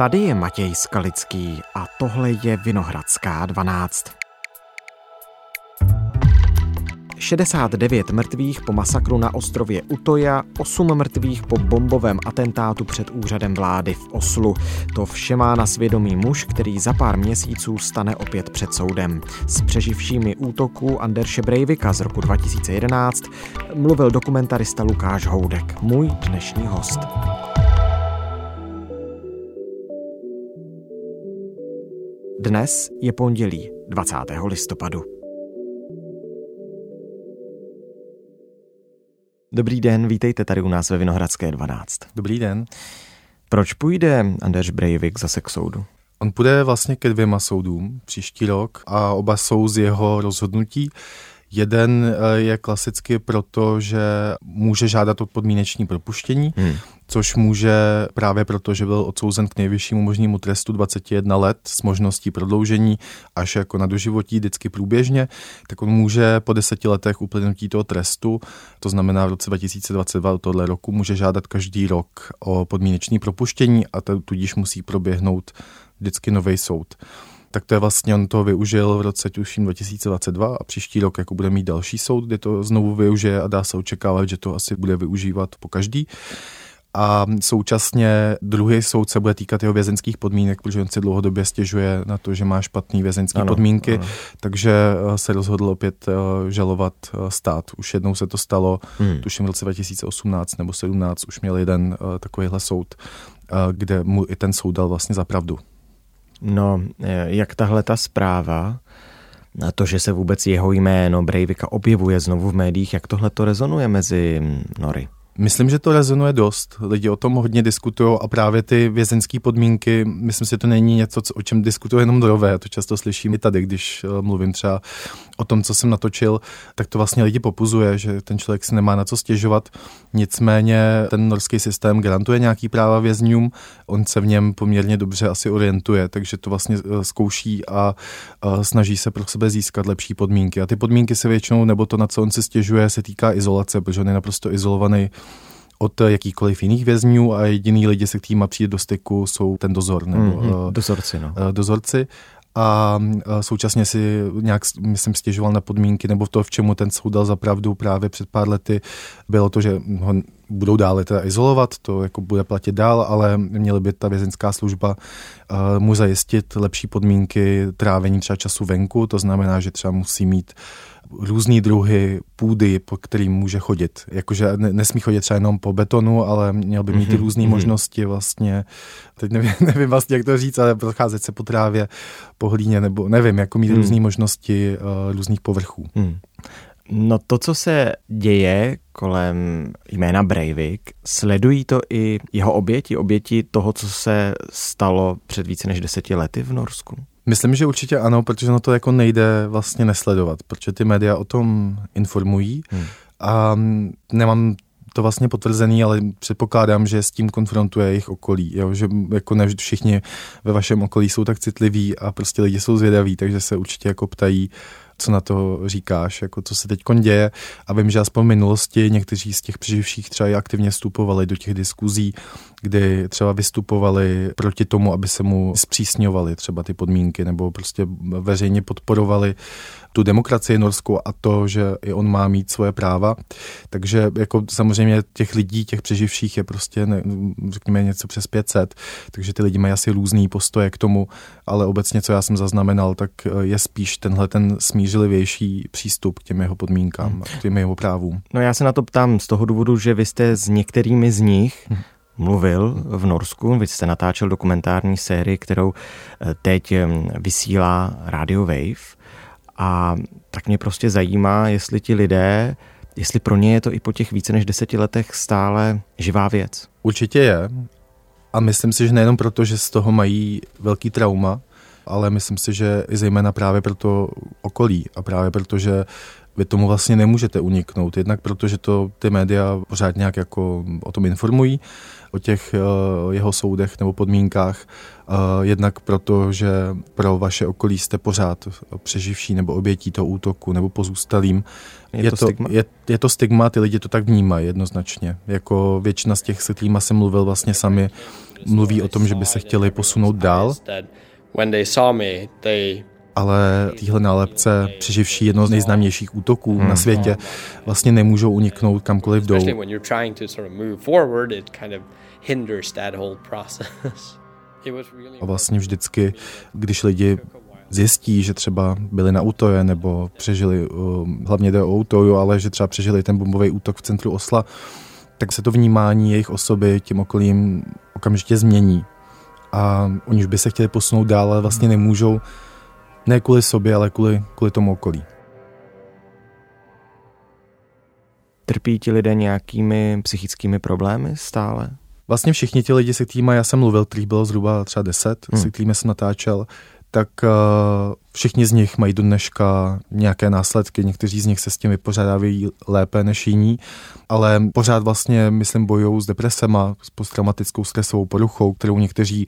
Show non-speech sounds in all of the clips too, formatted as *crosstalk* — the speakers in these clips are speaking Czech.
Tady je Matěj Skalický a tohle je Vinohradská 12. 69 mrtvých po masakru na ostrově Utoja, 8 mrtvých po bombovém atentátu před úřadem vlády v Oslu. To vše má na svědomí muž, který za pár měsíců stane opět před soudem. S přeživšími útoků Anderše Breivika z roku 2011 mluvil dokumentarista Lukáš Houdek, můj dnešní host. Dnes je pondělí 20. listopadu. Dobrý den, vítejte tady u nás ve Vinohradské 12. Dobrý den. Proč půjde Anders Breivik zase k soudu? On půjde vlastně ke dvěma soudům příští rok a oba jsou z jeho rozhodnutí. Jeden eh, je klasicky proto, že může žádat o podmíneční propuštění, hmm. Což může právě proto, že byl odsouzen k nejvyššímu možnému trestu 21 let s možností prodloužení až jako na doživotí vždycky průběžně, tak on může po deseti letech uplynutí toho trestu, to znamená v roce 2022 tohle roku, může žádat každý rok o podmínečné propuštění a tudíž musí proběhnout vždycky nový soud. Tak to je vlastně, on to využil v roce tuším 2022 a příští rok jako bude mít další soud, kde to znovu využije a dá se očekávat, že to asi bude využívat po každý a současně druhý soud se bude týkat jeho vězenských podmínek, protože on si dlouhodobě stěžuje na to, že má špatné vězenské podmínky, ano. takže eh, se rozhodl opět eh, žalovat eh, stát. Už jednou se to stalo, hmm. tuším v roce 2018 nebo 17 už měl jeden takovýhle soud, kde mu i ten soud dal vlastně za pravdu. No, jak tahle ta zpráva, na to, že se vůbec jeho jméno Breivika objevuje znovu v médiích, jak tohle to rezonuje mezi Nory? Myslím, že to rezonuje dost. Lidi o tom hodně diskutují a právě ty vězenské podmínky, myslím si, to není něco, o čem diskutuje jenom Norové. To často slyším i tady, když eh, mluvím třeba o tom, co jsem natočil, tak to vlastně lidi popuzuje, že ten člověk si nemá na co stěžovat. Nicméně ten norský systém garantuje nějaký práva vězňům, on se v něm poměrně dobře asi orientuje, takže to vlastně eh, zkouší a, a snaží se pro sebe získat lepší podmínky. A ty podmínky se většinou, nebo to, na co on se stěžuje, se týká izolace, protože on je naprosto izolovaný od jakýkoliv jiných vězňů a jediný lidi, se kterými přijde do styku, jsou ten dozor. Nebo, mm-hmm, dozorci, no. Dozorci a současně si nějak, myslím, stěžoval na podmínky, nebo to, v čemu ten soud dal za pravdu právě před pár lety, bylo to, že ho budou dále teda izolovat, to jako bude platit dál, ale měly by ta vězeňská služba uh, mu zajistit lepší podmínky trávení třeba času venku, to znamená, že třeba musí mít různý druhy půdy, po kterým může chodit. Jakože nesmí chodit třeba jenom po betonu, ale měl by mít mm-hmm. různé mm-hmm. možnosti vlastně. Teď nevím, *laughs* nevím vlastně, jak to říct, ale procházet se po trávě, po hlíně, nebo nevím, jako mít mm. různé možnosti uh, různých povrchů. Mm. No to, co se děje kolem jména Breivik, sledují to i jeho oběti, oběti toho, co se stalo před více než deseti lety v Norsku? Myslím, že určitě ano, protože na to jako nejde vlastně nesledovat, protože ty média o tom informují hmm. a nemám to vlastně potvrzený, ale předpokládám, že s tím konfrontuje jejich okolí, jo? že jako ne všichni ve vašem okolí jsou tak citliví a prostě lidi jsou zvědaví, takže se určitě jako ptají, co na to říkáš, jako co se teď děje. A vím, že aspoň v minulosti někteří z těch přeživších třeba i aktivně vstupovali do těch diskuzí, kdy třeba vystupovali proti tomu, aby se mu zpřísňovaly třeba ty podmínky, nebo prostě veřejně podporovali tu demokracii norskou a to, že i on má mít svoje práva. Takže jako samozřejmě těch lidí, těch přeživších je prostě, ne, řekněme, něco přes 500, takže ty lidi mají asi různý postoje k tomu, ale obecně, co já jsem zaznamenal, tak je spíš tenhle ten smířlivější přístup k těm jeho podmínkám, hmm. k těm jeho právům. No já se na to ptám z toho důvodu, že vy jste s některými z nich hmm mluvil v Norsku. Vy jste natáčel dokumentární sérii, kterou eh, teď vysílá Radio Wave. A tak mě prostě zajímá, jestli ti lidé, jestli pro ně je to i po těch více než deseti letech stále živá věc. Určitě je. A myslím si, že nejenom proto, že z toho mají velký trauma, ale myslím si, že i zejména právě pro to okolí a právě proto, že vy tomu vlastně nemůžete uniknout. Jednak protože to ty média pořád nějak jako o tom informují, o těch uh, jeho soudech nebo podmínkách. Uh, jednak proto, že pro vaše okolí jste pořád přeživší nebo obětí toho útoku nebo pozůstalým. Je, je to, to stigma? Je, je to stigma, ty lidi to tak vnímají jednoznačně. Jako většina z těch, se kterými jsem mluvil, vlastně sami mluví o tom, že by se chtěli posunout dál. Ale týhle nálepce, přeživší jedno z nejznámějších útoků hmm. na světě, vlastně nemůžou uniknout kamkoliv jdou. *laughs* A vlastně vždycky, když lidi zjistí, že třeba byli na útoje nebo přežili, hlavně jde o útoju, ale že třeba přežili ten bombový útok v centru Osla, tak se to vnímání jejich osoby tím okolím okamžitě změní. A oni už by se chtěli posunout dál, ale vlastně nemůžou, ne kvůli sobě, ale kvůli, kvůli tomu okolí. Trpí ti lidé nějakými psychickými problémy stále? Vlastně všichni ti lidi, se kterými já jsem mluvil, kterých bylo zhruba třeba deset, hmm. se kterými jsem natáčel, tak uh, všichni z nich mají do dneška nějaké následky, někteří z nich se s tím vypořádávají lépe než jiní, ale pořád vlastně, myslím, bojují s depresema, s posttraumatickou stresovou poruchou, kterou někteří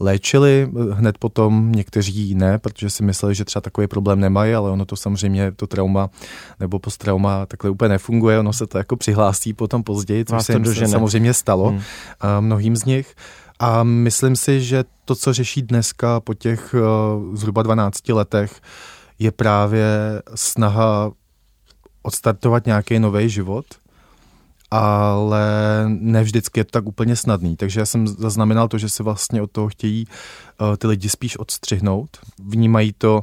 léčili hned potom, někteří ne, protože si mysleli, že třeba takový problém nemají, ale ono to samozřejmě, to trauma nebo posttrauma takhle úplně nefunguje, ono se to jako přihlásí potom později, což se jim samozřejmě stalo hmm. mnohým z nich. A myslím si, že to, co řeší dneska po těch uh, zhruba 12 letech, je právě snaha odstartovat nějaký nový život, ale ne vždycky je to tak úplně snadný. Takže já jsem zaznamenal to, že se vlastně od toho chtějí uh, ty lidi spíš odstřihnout. Vnímají to,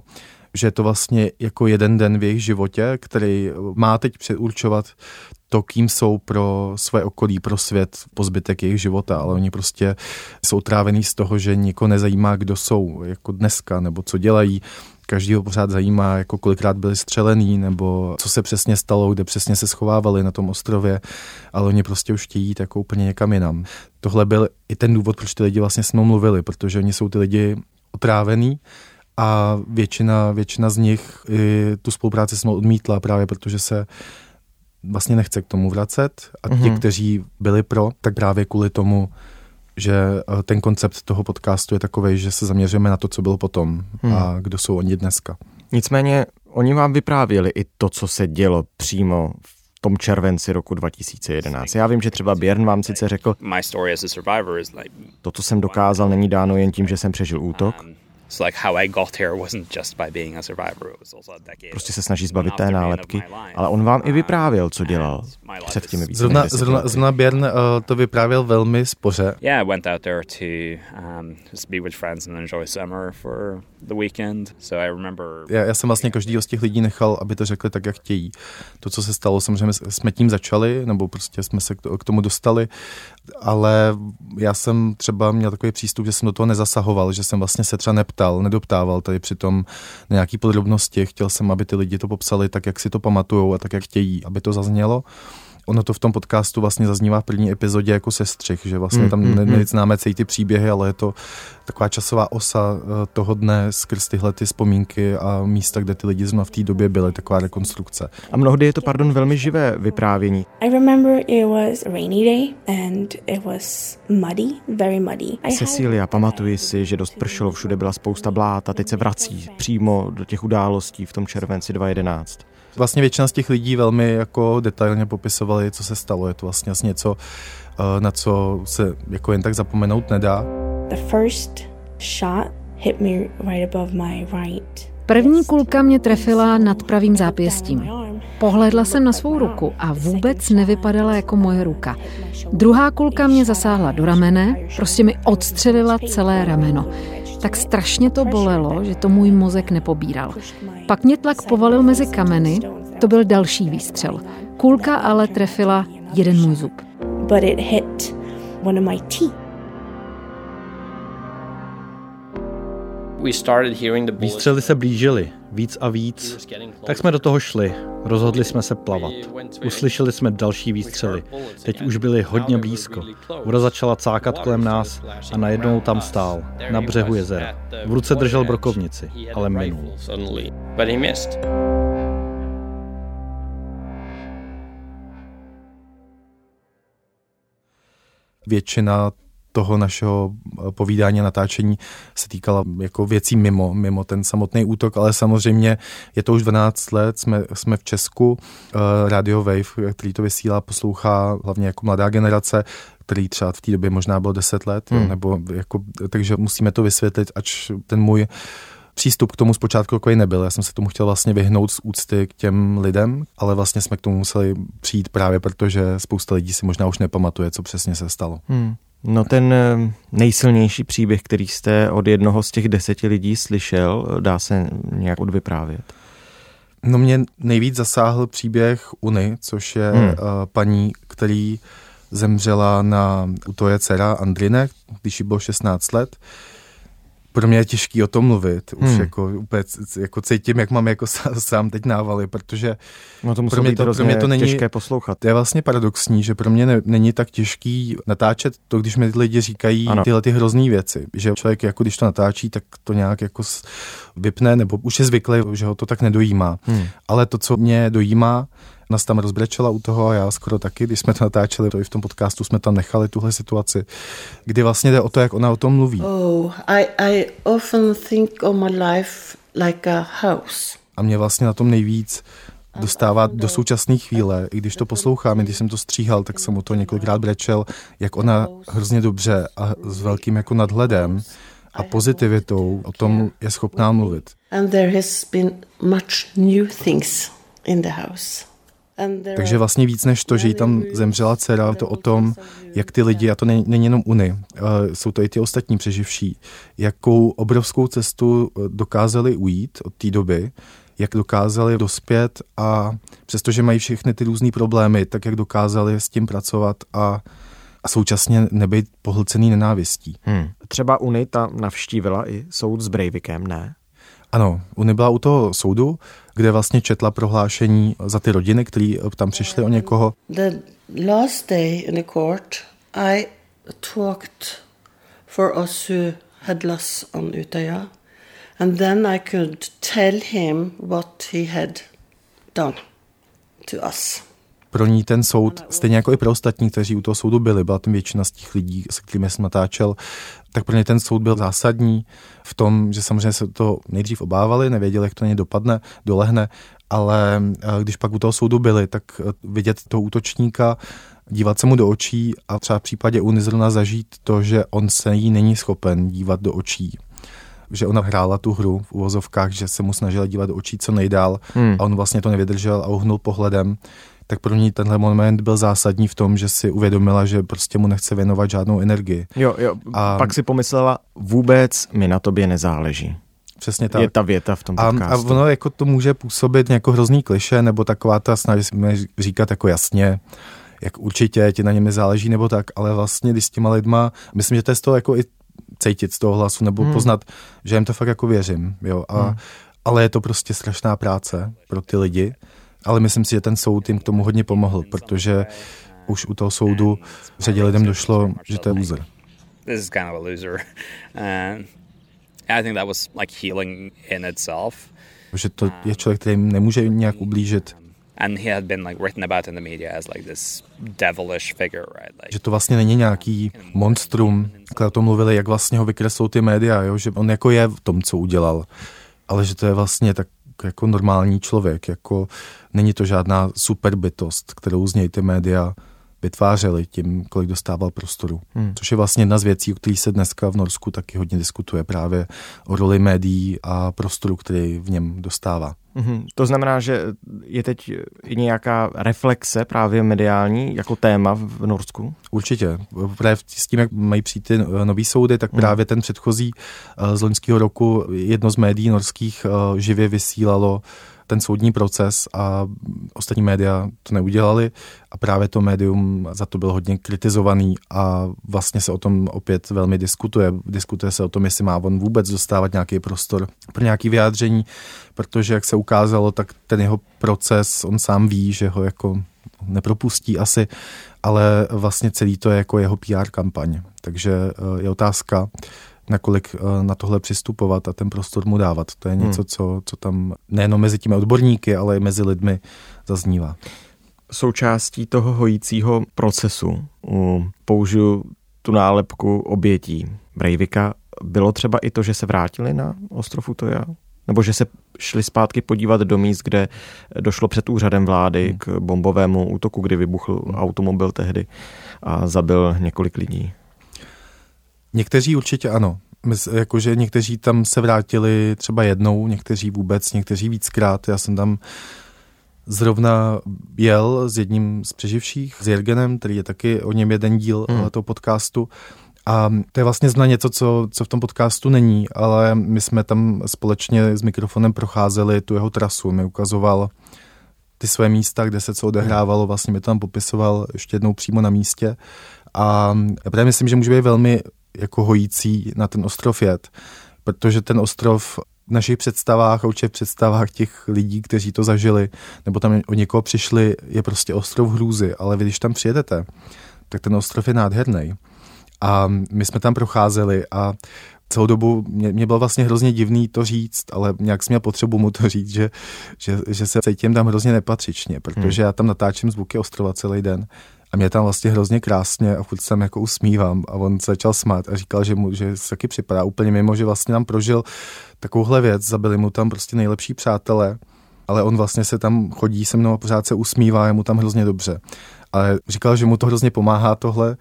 že je to vlastně jako jeden den v jejich životě, který má teď předurčovat to, kým jsou pro své okolí, pro svět, po zbytek jejich života, ale oni prostě jsou trávený z toho, že nikoho nezajímá, kdo jsou, jako dneska, nebo co dělají, každýho pořád zajímá, jako kolikrát byli střelený, nebo co se přesně stalo, kde přesně se schovávali na tom ostrově, ale oni prostě už chtějí jít jako úplně někam jinam. Tohle byl i ten důvod, proč ty lidi vlastně s mnou mluvili, protože oni jsou ty lidi otrávený a většina, většina z nich tu spolupráci s mnou odmítla právě protože se vlastně nechce k tomu vracet a ti, mm-hmm. kteří byli pro, tak právě kvůli tomu, že eh, ten koncept toho podcastu je takový, že se zaměříme na to, co bylo potom hmm. a kdo jsou oni dneska. Nicméně oni vám vyprávěli i to, co se dělo přímo v tom červenci roku 2011. Já vím, že třeba Björn vám sice řekl, to, co jsem dokázal, není dáno jen tím, že jsem přežil útok, um, So like how I got here wasn't just by being a survivor. It was also a decade. Prostě se snaží zbavit té nálepky, ale on vám i vyprávěl, co dělal před těmi více zrovna, zrovna, zrovna Björn uh, to vyprávěl velmi spoře. Yeah, I went out there to um, just be with friends and enjoy summer for the weekend. So I remember... Já, já jsem vlastně každý z těch lidí nechal, aby to řekli tak, jak chtějí. To, co se stalo, samozřejmě jsme tím začali, nebo prostě jsme se k tomu dostali, ale já jsem třeba měl takový přístup, že jsem do toho nezasahoval, že jsem vlastně se třeba neptal ptal, nedoptával tady přitom na nějaký podrobnosti. Chtěl jsem, aby ty lidi to popsali tak, jak si to pamatujou a tak, jak chtějí, aby to zaznělo ono to v tom podcastu vlastně zaznívá v první epizodě jako sestřih, že vlastně mm, tam mm, mm. neznáme celý ty příběhy, ale je to taková časová osa eh, toho dne skrz tyhle ty vzpomínky a místa, kde ty lidi zrovna v té době byly, taková rekonstrukce. A mnohdy je to, pardon, velmi živé vyprávění. I remember it was rainy day and it was muddy, very muddy. Cecilia, pamatuji si, že dost pršelo, všude byla spousta blát a teď se vrací přímo do těch událostí v tom červenci 2011. Vlastně většina z těch lidí velmi jako detailně popisovali, co se stalo. Je to vlastně asi něco, eh, na co se jako jen tak zapomenout nedá. The first shot hit me right above my right. První kulka mě trefila nad pravým zápěstím. Pohledla jsem na svou ruku a vůbec nevypadala jako moje ruka. Druhá kulka mě zasáhla do ramene, prostě mi odstřelila celé rameno. Tak strašně to bolelo, že to můj mozek nepobíral. Pak mě tlak povalil mezi kameny, to byl další výstřel. Kulka ale trefila jeden můj zub. But it hit one of my teeth. Výstřely se blížily, víc a víc. Tak jsme do toho šli, rozhodli jsme se plavat. Uslyšeli jsme další výstřely, teď už byly hodně blízko. Voda začala cákat kolem nás a najednou tam stál, na břehu jezera. V ruce držel brokovnici, ale minul. Většina toho našeho eh, povídání a natáčení se týkala jako věcí mimo, mimo ten samotný útok, ale samozřejmě je to už 12 let, jsme, jsme v Česku, uh, Radio Wave, který to vysílá, poslouchá hlavně jako mladá generace, který třeba v té době možná bylo 10 let, hmm. nebo jako, takže musíme to vysvětlit, ač ten můj přístup k tomu zpočátku takový nebyl. Já jsem se tomu chtěl vlastně vyhnout z úcty k těm lidem, ale vlastně jsme k tomu museli přijít právě protože spousta lidí si možná už nepamatuje, co přesně se stalo. Hmm. No ten eh, nejsilnější příběh, který jste od jednoho z těch deseti lidí slyšel, dá se nějak odvyprávět? No mě nejvíc zasáhl příběh Uny, což je hmm. uh, paní, který zemřela na, to je dcera Andrine, když jí bylo 16 let pro mě je těžký o tom mluvit. Už hmm. jako úplně jako cítím, jak mám jako *laughs* sám teď návaly, protože no to pro, mě to, pro mě to není těžké poslouchat. To je vlastně paradoxní, že pro mě ne, není tak těžký natáčet to, když mi lidi říkají ano. tyhle ty hrozný věci. Že člověk jako když to natáčí, tak to nějak jako vypne, nebo už je zvyklý, že ho to tak nedojímá. Hmm. Ale to, co mě dojímá, nás tam rozbrečela u toho a já skoro taky, když jsme to natáčeli, to i v tom podcastu jsme tam nechali tuhle situaci, kdy vlastně jde o to, jak ona o tom mluví. Oh, I, I often think of my life like a house. A mě vlastně na tom nejvíc dostává do současné chvíle, i když to poslouchám, když jsem to stříhal, tak jsem o to několikrát brečel, jak ona hrozně dobře a s velkým jako nadhledem a pozitivitou o tom je schopná mluvit. And there has been much new things in the house. Takže vlastně víc než to, že jí tam zemřela dcera, to o tom, jak ty lidi, a to není, není jenom Uny, jsou to i ty ostatní přeživší, jakou obrovskou cestu eh, dokázali ujít od té doby, jak dokázali dospět a přestože mají všechny ty různé problémy, tak jak dokázali s tím pracovat a, a současně nebyt pohlcený nenávistí. Hmm. Třeba Unita navštívila i soud s Breivikem, ne? Ano, Uni byla u toho soudu, kde vlastně četla prohlášení za ty rodiny, které tam přišly o někoho. The last day in the court I talked for us who had lost on Utøya and then I could tell him what he had done to us pro ní ten soud, stejně jako i pro ostatní, kteří u toho soudu byli, byla tam většina z těch lidí, se kterými jsem natáčel, tak pro ně ten soud byl zásadní v tom, že samozřejmě se to nejdřív obávali, nevěděli, jak to něj dopadne, dolehne, ale eh, když pak u toho soudu byli, tak eh, vidět toho útočníka, dívat se mu do očí a třeba v případě Uny zrovna zažít to, že on se jí není schopen dívat do očí že ona hrála tu hru v uvozovkách, že se mu snažila dívat do očí co nejdál hmm. a on vlastně to nevydržel a uhnul pohledem tak pro ní tenhle moment byl zásadní v tom, že si uvědomila, že prostě mu nechce věnovat žádnou energii. Jo, jo, a pak si pomyslela, vůbec mi na tobě nezáleží. Přesně tak. Je ta věta v tom podcastu. A, a ono jako to může působit jako hrozný kliše, nebo taková ta snaží říkat jako jasně, jak určitě ti na něm záleží nebo tak, ale vlastně když s těma lidma, myslím, že to je z toho jako i cítit z toho hlasu, nebo hmm. poznat, že jim to fakt jako věřím, jo, a, hmm. ale je to prostě strašná práce pro ty lidi ale myslím si, že ten soud jim k tomu hodně pomohl, protože už u toho soudu řadě lidem došlo, že to je loser. This is kind of a loser. Uh, I think that was like healing in itself. Že to je člověk, který nemůže nějak ublížit. And he had been like written about in the media as like this devilish figure, right? Like, že to vlastně není nějaký monstrum, které o tom mluvili, jak vlastně ho vykreslou ty média, jo? že on jako je v tom, co udělal, ale že to je vlastně tak jako normální člověk, jako není to žádná super bytost, kterou z něj ty média vytvářely tím, kolik dostával prostoru. Hmm. Což je vlastně jedna z věcí, o kterých se dneska v Norsku taky hodně diskutuje, právě o roli médií a prostoru, který v něm dostává. Hmm. To znamená, že je teď i nějaká reflexe právě mediální jako téma v Norsku? Určitě. Právě s tím, jak mají přijít ty nový soudy, tak hmm. právě ten předchozí eh, z loňského roku jedno z médií norských eh, živě vysílalo ten soudní proces a ostatní média to neudělali a právě to médium za to byl hodně kritizovaný a vlastně se o tom opět velmi diskutuje. Diskutuje se o tom, jestli má on vůbec dostávat nějaký prostor pro nějaké vyjádření, protože jak se ukázalo, tak ten jeho proces, on sám ví, že ho jako nepropustí asi, ale vlastně celý to je jako jeho PR kampaň. Takže eh, je otázka, nakolik eh, na tohle přistupovat a ten prostor mu dávat. To je něco, hmm. co, co tam nejenom mezi těmi odborníky, ale i mezi lidmi zaznívá. Součástí toho hojícího procesu, použiju tu nálepku obětí Breivika, bylo třeba i to, že se vrátili na ostrov Utoja? Nebo že se šli zpátky podívat do míst, kde došlo před úřadem vlády hmm. k bombovému útoku, kdy vybuchl automobil tehdy a zabil několik lidí? Někteří určitě ano. Jakože někteří tam se vrátili třeba jednou, někteří vůbec, někteří víckrát. Já jsem tam zrovna jel s jedním z přeživších, s Jergenem, který je taky o něm jeden díl hmm. toho podcastu. A to je vlastně zna něco, co, co v tom podcastu není, ale my jsme tam společně s mikrofonem procházeli tu jeho trasu. Mi ukazoval ty své místa, kde se co odehrávalo, vlastně mi to tam popisoval ještě jednou přímo na místě. A já myslím, že může být velmi jako hojící na ten ostrov jet, protože ten ostrov v našich představách a určitě v představách těch lidí, kteří to zažili, nebo tam o někoho přišli, je prostě ostrov hrůzy, ale vy když tam přijedete, tak ten ostrov je nádherný. A my jsme tam procházeli a celou dobu mě, mě bylo vlastně hrozně divný to říct, ale nějak jsem měl potřebu mu to říct, že, že, že se cítím tam hrozně nepatřičně, protože hmm. já tam natáčím zvuky ostrova celý den a mě tam vlastně hrozně krásně a furt se tam jako usmívám. A on se začal smát a říkal, že mu že se taky připadá úplně mimo, že vlastně tam prožil takovouhle věc, zabili mu tam prostě nejlepší přátelé, ale on vlastně se tam chodí se mnou a pořád se usmívá, je mu tam hrozně dobře. Ale říkal, že mu to hrozně pomáhá tohle,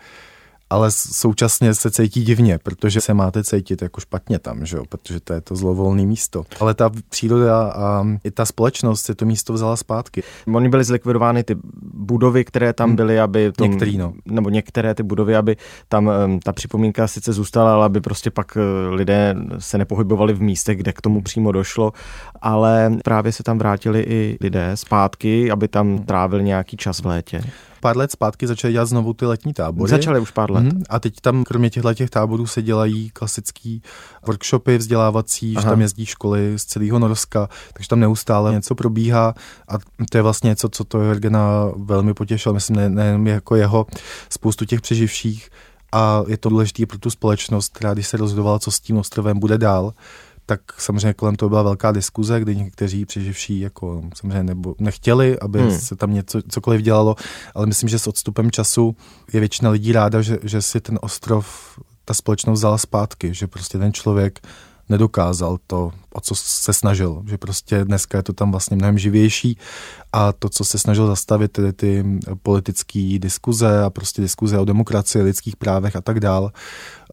ale současně se cítí divně, protože se máte cítit jako špatně tam, že jo? protože to je to zlovolné místo. Ale ta příroda a i ta společnost si to místo vzala zpátky. Oni byly zlikvidovány ty budovy, které tam hmm. byly, aby... Tom, Některý, no. Nebo některé ty budovy, aby tam ta připomínka sice zůstala, ale aby prostě pak eh, lidé se nepohybovali v místech, kde k tomu přímo došlo, ale právě se tam vrátili i lidé zpátky, aby tam trávil nějaký čas v létě pár let zpátky začali dělat znovu ty letní tábory. Začaly už pár let. Mm, a teď tam kromě těchto těch táborů se dělají klasický workshopy vzdělávací, Aha. že tam jezdí školy z celého Norska, takže tam neustále něco probíhá a to je vlastně něco, co to Jurgena velmi potěšilo. Myslím, nejen ne jako jeho, spoustu těch přeživších a je to důležité pro tu společnost, která když se rozhodovala, co s tím ostrovem bude dál, tak samozřejmě kolem toho byla velká diskuze, kdy někteří přeživší jako samozřejmě nebo nechtěli, aby hmm. se tam něco, cokoliv dělalo, ale myslím, že s odstupem času je většina lidí ráda, že, že si ten ostrov ta společnost vzala zpátky, že prostě ten člověk nedokázal to, o co se snažil, že prostě dneska je to tam vlastně mnohem živější a to, co se snažil zastavit, tedy ty politické diskuze a prostě diskuze o demokracii, lidských právech a tak dál,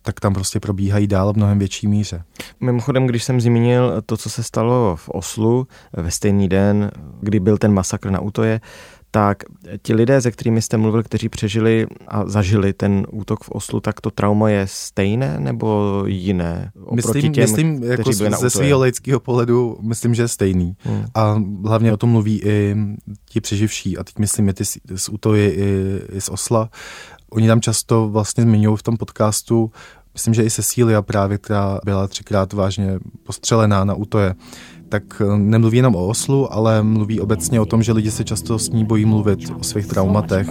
tak tam prostě probíhají dál v mnohem větší míře. Mimochodem, když jsem zmínil to, co se stalo v Oslu ve stejný den, kdy byl ten masakr na útoje, tak ti lidé, se kterými jste mluvil, kteří přežili a zažili ten útok v Oslu, tak to trauma je stejné nebo jiné? Myslím, těm, myslím jako ze svého lidského pohledu, myslím, že je stejný. Hmm. A hlavně o tom mluví i ti přeživší, a teď myslím i ty z útoje i, i z Osla. Oni tam často vlastně zmiňují v tom podcastu, myslím, že i Cecília právě, která byla třikrát vážně postřelená na útoje, tak eh, nemluví jenom o Oslu, ale mluví obecně o tom, že lidi se často s ní bojí mluvit o svých traumatech.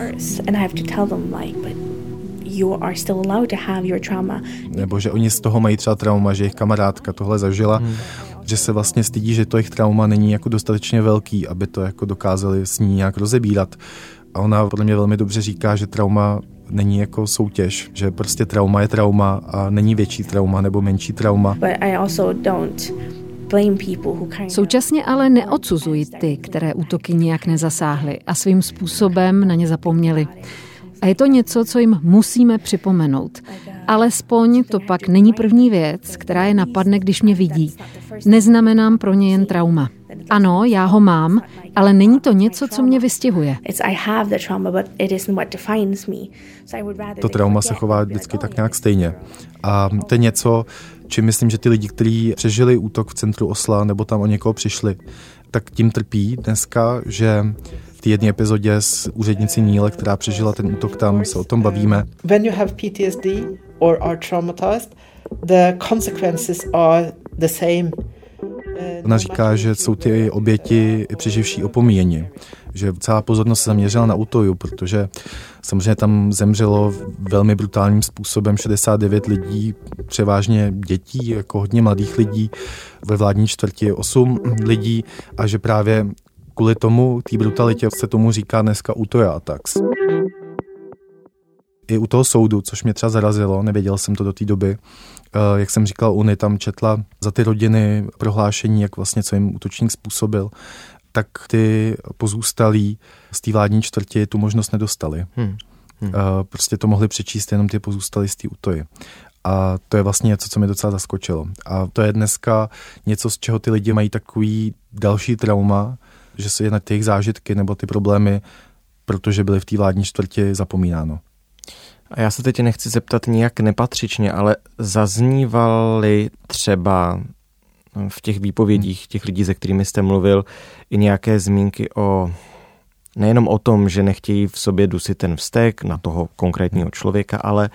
Nebo že oni z toho mají třeba trauma, že jejich kamarádka tohle zažila, hmm. že se vlastně stydí, že to jejich trauma není jako dostatečně velký, aby to jako dokázali s ní nějak rozebírat. A ona podle mě velmi dobře říká, že trauma není jako soutěž, že prostě trauma je trauma a není větší trauma nebo menší trauma. But I also don't Současně ale neodsuzují ty, které útoky nijak nezasáhly a svým způsobem na ně zapomněli. A je to něco, co jim musíme připomenout. Alespoň to pak není první věc, která je napadne, když mě vidí. Neznamenám pro ně jen trauma. Ano, já ho mám, ale není to něco, co mě vystihuje. To trauma se chová vždycky tak nějak stejně. A to je něco, či myslím, že ty lidi, kteří přežili útok v centru Osla nebo tam o někoho přišli, tak tím trpí dneska, že v té jedné epizodě s úřednicí Níle, která přežila ten útok tam, se o tom bavíme. When you have PTSD or are traumatized, the consequences are the same. Ona říká, že jsou ty oběti přeživší opomíjeni, že celá pozornost se zaměřila na útoju, protože samozřejmě tam zemřelo velmi brutálním způsobem 69 lidí, převážně dětí, jako hodně mladých lidí, ve vládní čtvrti 8 lidí a že právě kvůli tomu, té brutalitě se tomu říká dneska útoja atax i u toho soudu, což mě třeba zarazilo, nevěděl jsem to do té doby, eh, jak jsem říkal, Uni tam četla za ty rodiny prohlášení, jak vlastně co jim útočník způsobil, tak ty pozůstalí z té vládní čtvrti tu možnost nedostali. Hmm. Hmm. Prostě to mohli přečíst jenom ty pozůstalí z té útoji. A to je vlastně něco, co mi docela zaskočilo. A to je dneska něco, z čeho ty lidi mají takový další trauma, že se na těch zážitky nebo ty problémy, protože byly v té vládní čtvrti, zapomínáno. A já se teď nechci zeptat nijak nepatřičně, ale zaznívaly třeba v těch výpovědích těch lidí, se kterými jste mluvil, i nějaké zmínky o nejenom o tom, že nechtějí v sobě dusit ten vztek na toho konkrétního člověka, ale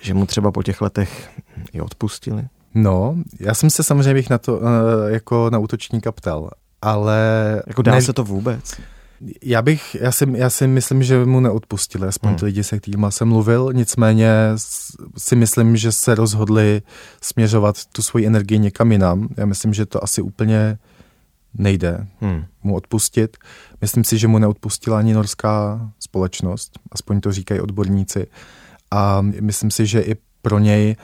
že mu třeba po těch letech i odpustili? No, já jsem se samozřejmě bych na to uh, jako na útočníka ptal, ale... Jako dá ne... se to vůbec? Já bych, já si, já si myslím, že mu neodpustili, aspoň hmm. ty lidi, se kterými jsem mluvil, nicméně si myslím, že se rozhodli směřovat tu svoji energii někam jinam. Já myslím, že to asi úplně nejde hmm. mu odpustit. Myslím si, že mu neodpustila ani norská společnost, aspoň to říkají odborníci. A myslím si, že i pro něj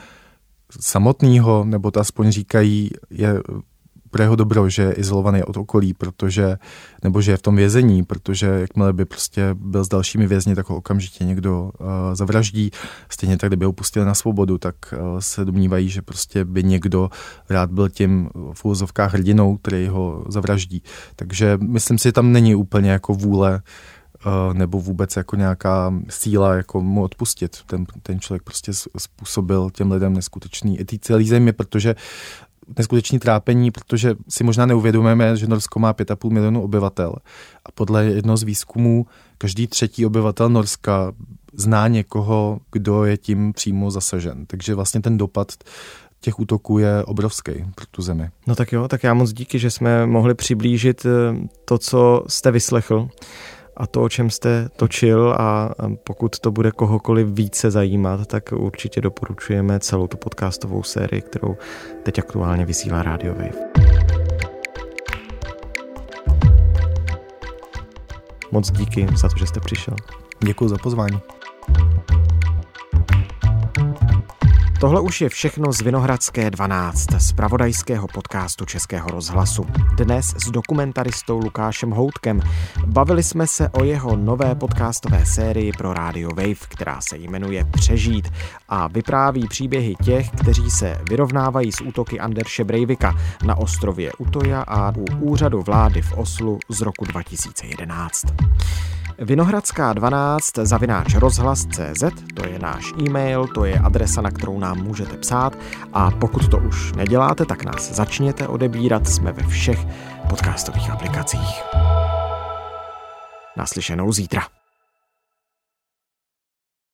samotného, nebo to aspoň říkají, je pro jeho dobro, že je izolovaný od okolí, protože, nebo že je v tom vězení, protože jakmile by prostě byl s dalšími vězni, tak ho okamžitě někdo uh, zavraždí. Stejně tak, kdyby ho pustili na svobodu, tak uh, se domnívají, že prostě by někdo rád byl tím v úvozovkách hrdinou, který ho zavraždí. Takže myslím si, že tam není úplně jako vůle nebo vůbec jako nějaká síla jako mu odpustit. Ten, ten člověk prostě způsobil těm lidem neskutečný i ty celý zemi, protože neskutečný trápení, protože si možná neuvědomujeme, že Norsko má 5,5 milionu obyvatel a podle jednoho z výzkumů každý třetí obyvatel Norska zná někoho, kdo je tím přímo zasažen. Takže vlastně ten dopad těch útoků je obrovský pro tu zemi. No tak jo, tak já moc díky, že jsme mohli přiblížit eh, to, co jste vyslechl a to, o čem jste točil a pokud to bude kohokoliv více zajímat, tak určitě doporučujeme celou tu podcastovou sérii, kterou teď aktuálně vysílá Radio Wave. Moc díky za to, že jste přišel. Děkuji za pozvání. Tohle už je všechno z Vinohradské 12, z pravodajského podcastu Českého rozhlasu. Dnes s dokumentaristou Lukášem Houtkem. Bavili jsme se o jeho nové podcastové sérii pro Radio Wave, která se jmenuje Přežít a vypráví příběhy těch, kteří se vyrovnávají s útoky Anderše Breivika na ostrově Utoja a u úřadu vlády v Oslu z roku 2011. Vinohradská 12 zavináč rozhlas.cz, to je náš e-mail, to je adresa, na kterou nám můžete psát a pokud to už neděláte, tak nás začněte odebírat, jsme ve všech podcastových aplikacích. Naslyšenou zítra.